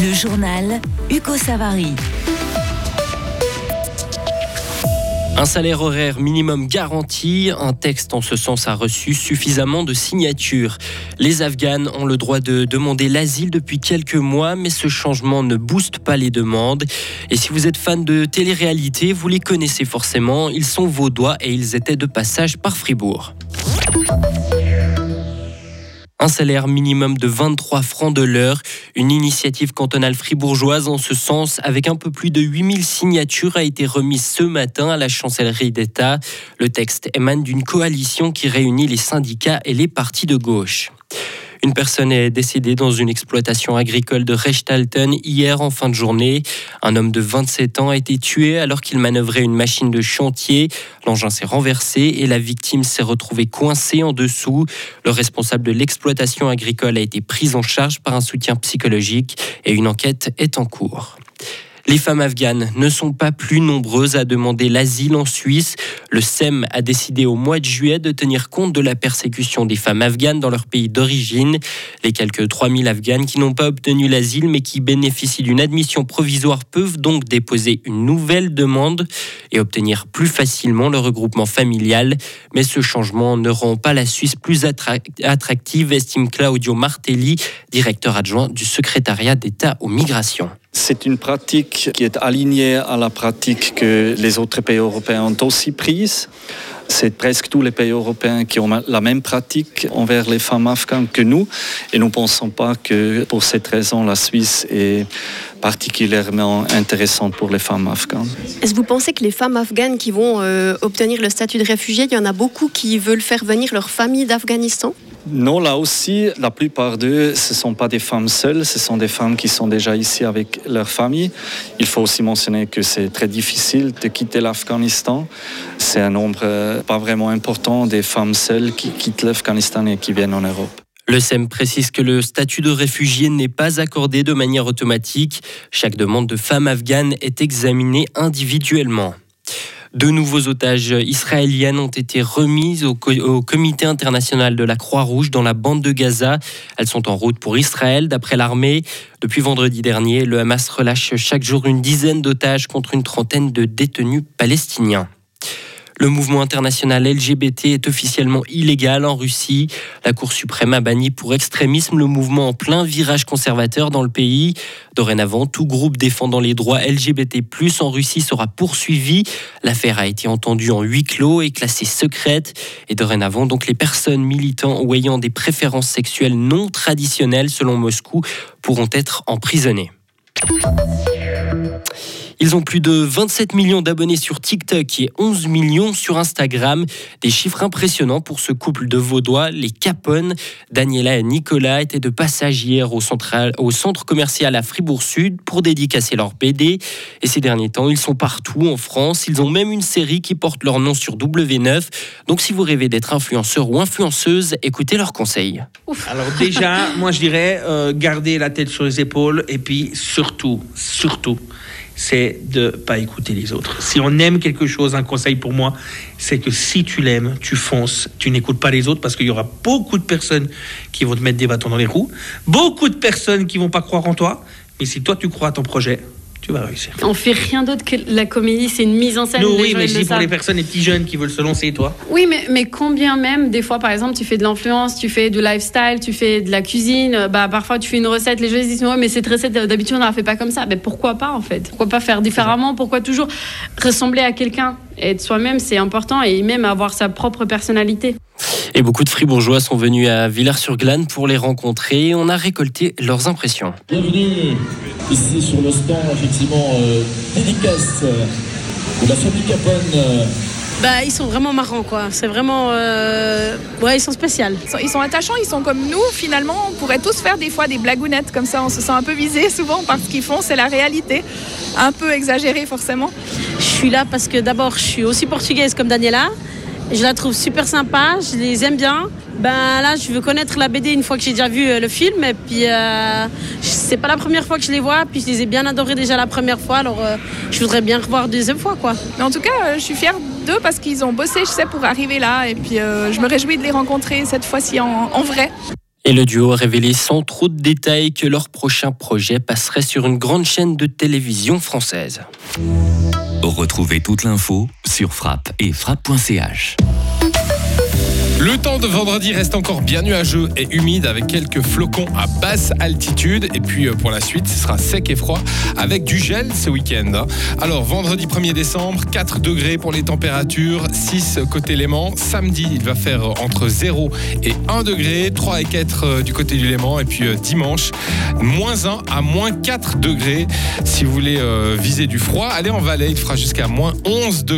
Le journal Hugo Savary. Un salaire horaire minimum garanti, un texte en ce sens a reçu suffisamment de signatures. Les Afghanes ont le droit de demander l'asile depuis quelques mois, mais ce changement ne booste pas les demandes. Et si vous êtes fan de télé-réalité, vous les connaissez forcément, ils sont vaudois et ils étaient de passage par Fribourg. Un salaire minimum de 23 francs de l'heure, une initiative cantonale fribourgeoise en ce sens, avec un peu plus de 8000 signatures, a été remise ce matin à la chancellerie d'État. Le texte émane d'une coalition qui réunit les syndicats et les partis de gauche. Une personne est décédée dans une exploitation agricole de Rechtalten hier en fin de journée. Un homme de 27 ans a été tué alors qu'il manœuvrait une machine de chantier. L'engin s'est renversé et la victime s'est retrouvée coincée en dessous. Le responsable de l'exploitation agricole a été pris en charge par un soutien psychologique et une enquête est en cours. Les femmes afghanes ne sont pas plus nombreuses à demander l'asile en Suisse. Le SEM a décidé au mois de juillet de tenir compte de la persécution des femmes afghanes dans leur pays d'origine. Les quelques 3000 afghanes qui n'ont pas obtenu l'asile mais qui bénéficient d'une admission provisoire peuvent donc déposer une nouvelle demande et obtenir plus facilement le regroupement familial. Mais ce changement ne rend pas la Suisse plus attractive, estime Claudio Martelli, directeur adjoint du secrétariat d'État aux migrations. C'est une pratique qui est alignée à la pratique que les autres pays européens ont aussi prise. C'est presque tous les pays européens qui ont la même pratique envers les femmes afghanes que nous. Et nous ne pensons pas que pour cette raison, la Suisse est particulièrement intéressante pour les femmes afghanes. Est-ce que vous pensez que les femmes afghanes qui vont euh, obtenir le statut de réfugié, il y en a beaucoup qui veulent faire venir leur famille d'Afghanistan? Non, là aussi, la plupart d'eux, ce ne sont pas des femmes seules, ce sont des femmes qui sont déjà ici avec leur famille. Il faut aussi mentionner que c'est très difficile de quitter l'Afghanistan. C'est un nombre euh, pas vraiment important des femmes seules qui quittent l'Afghanistan et qui viennent en Europe. Le SEM précise que le statut de réfugié n'est pas accordé de manière automatique. Chaque demande de femme afghane est examinée individuellement. Deux nouveaux otages israéliennes ont été remises au, Comité international de la Croix-Rouge dans la bande de Gaza. Elles sont en route pour Israël, d'après l'armée. Depuis vendredi dernier, le Hamas relâche chaque jour une dizaine d'otages contre une trentaine de détenus palestiniens. Le mouvement international LGBT est officiellement illégal en Russie. La Cour suprême a banni pour extrémisme le mouvement en plein virage conservateur dans le pays. Dorénavant, tout groupe défendant les droits LGBT+ en Russie sera poursuivi. L'affaire a été entendue en huis clos et classée secrète. Et dorénavant, donc les personnes militant ou ayant des préférences sexuelles non traditionnelles selon Moscou pourront être emprisonnées. Ils ont plus de 27 millions d'abonnés sur TikTok et 11 millions sur Instagram. Des chiffres impressionnants pour ce couple de Vaudois, les Capone. Daniela et Nicolas étaient de passage hier au, au centre commercial à Fribourg-Sud pour dédicacer leur BD. Et ces derniers temps, ils sont partout en France. Ils ont même une série qui porte leur nom sur W9. Donc si vous rêvez d'être influenceur ou influenceuse, écoutez leurs conseils. Alors déjà, moi je dirais euh, garder la tête sur les épaules et puis surtout, surtout, c'est de pas écouter les autres. Si on aime quelque chose, un conseil pour moi, c'est que si tu l'aimes, tu fonces, tu n'écoutes pas les autres parce qu'il y aura beaucoup de personnes qui vont te mettre des bâtons dans les roues, beaucoup de personnes qui vont pas croire en toi. Mais si toi tu crois à ton projet, tu vas réussir. On fait rien d'autre que la comédie, c'est une mise en scène. oui, mais si pour les personnes, les petits jeunes qui veulent se lancer, toi. Oui, mais, mais combien même, des fois, par exemple, tu fais de l'influence, tu fais du lifestyle, tu fais de la cuisine, bah parfois tu fais une recette, les gens disent ouais, mais cette recette d'habitude on ne la fait pas comme ça. Mais pourquoi pas en fait? Pourquoi pas faire différemment? Pourquoi toujours ressembler à quelqu'un? Être soi-même, c'est important et même avoir sa propre personnalité. Et beaucoup de fribourgeois sont venus à Villars-sur-Glane pour les rencontrer. On a récolté leurs impressions. Bienvenue ici sur le stand, effectivement, euh, dédicace de la famille Capone. Bah, ils sont vraiment marrants, quoi. C'est vraiment. Euh, ouais, ils sont spéciaux. Ils sont attachants, ils sont comme nous, finalement. On pourrait tous faire des fois des blagounettes comme ça. On se sent un peu visé souvent par ce qu'ils font. C'est la réalité. Un peu exagéré, forcément. Je suis là parce que d'abord, je suis aussi portugaise comme Daniela. Je la trouve super sympa, je les aime bien. Ben là, je veux connaître la BD une fois que j'ai déjà vu euh, le film. Et puis, euh, c'est pas la première fois que je les vois. Puis, je les ai bien adorés déjà la première fois. Alors, euh, je voudrais bien revoir deuxième fois, quoi. Mais en tout cas, je suis fière d'eux parce qu'ils ont bossé, je sais, pour arriver là. Et puis, je me réjouis de les rencontrer cette fois-ci en vrai. Et le duo a révélé sans trop de détails que leur prochain projet passerait sur une grande chaîne de télévision française. Retrouvez toute l'info sur frappe et frappe.ch. Le temps de vendredi reste encore bien nuageux et humide avec quelques flocons à basse altitude. Et puis euh, pour la suite, ce sera sec et froid avec du gel ce week-end. Alors vendredi 1er décembre, 4 degrés pour les températures, 6 côté Léman. Samedi, il va faire entre 0 et 1 degré, 3 et 4 euh, du côté du Léman. Et puis euh, dimanche, moins 1 à moins 4 degrés. Si vous voulez viser du froid, allez en Valais, il fera jusqu'à moins 11 degrés.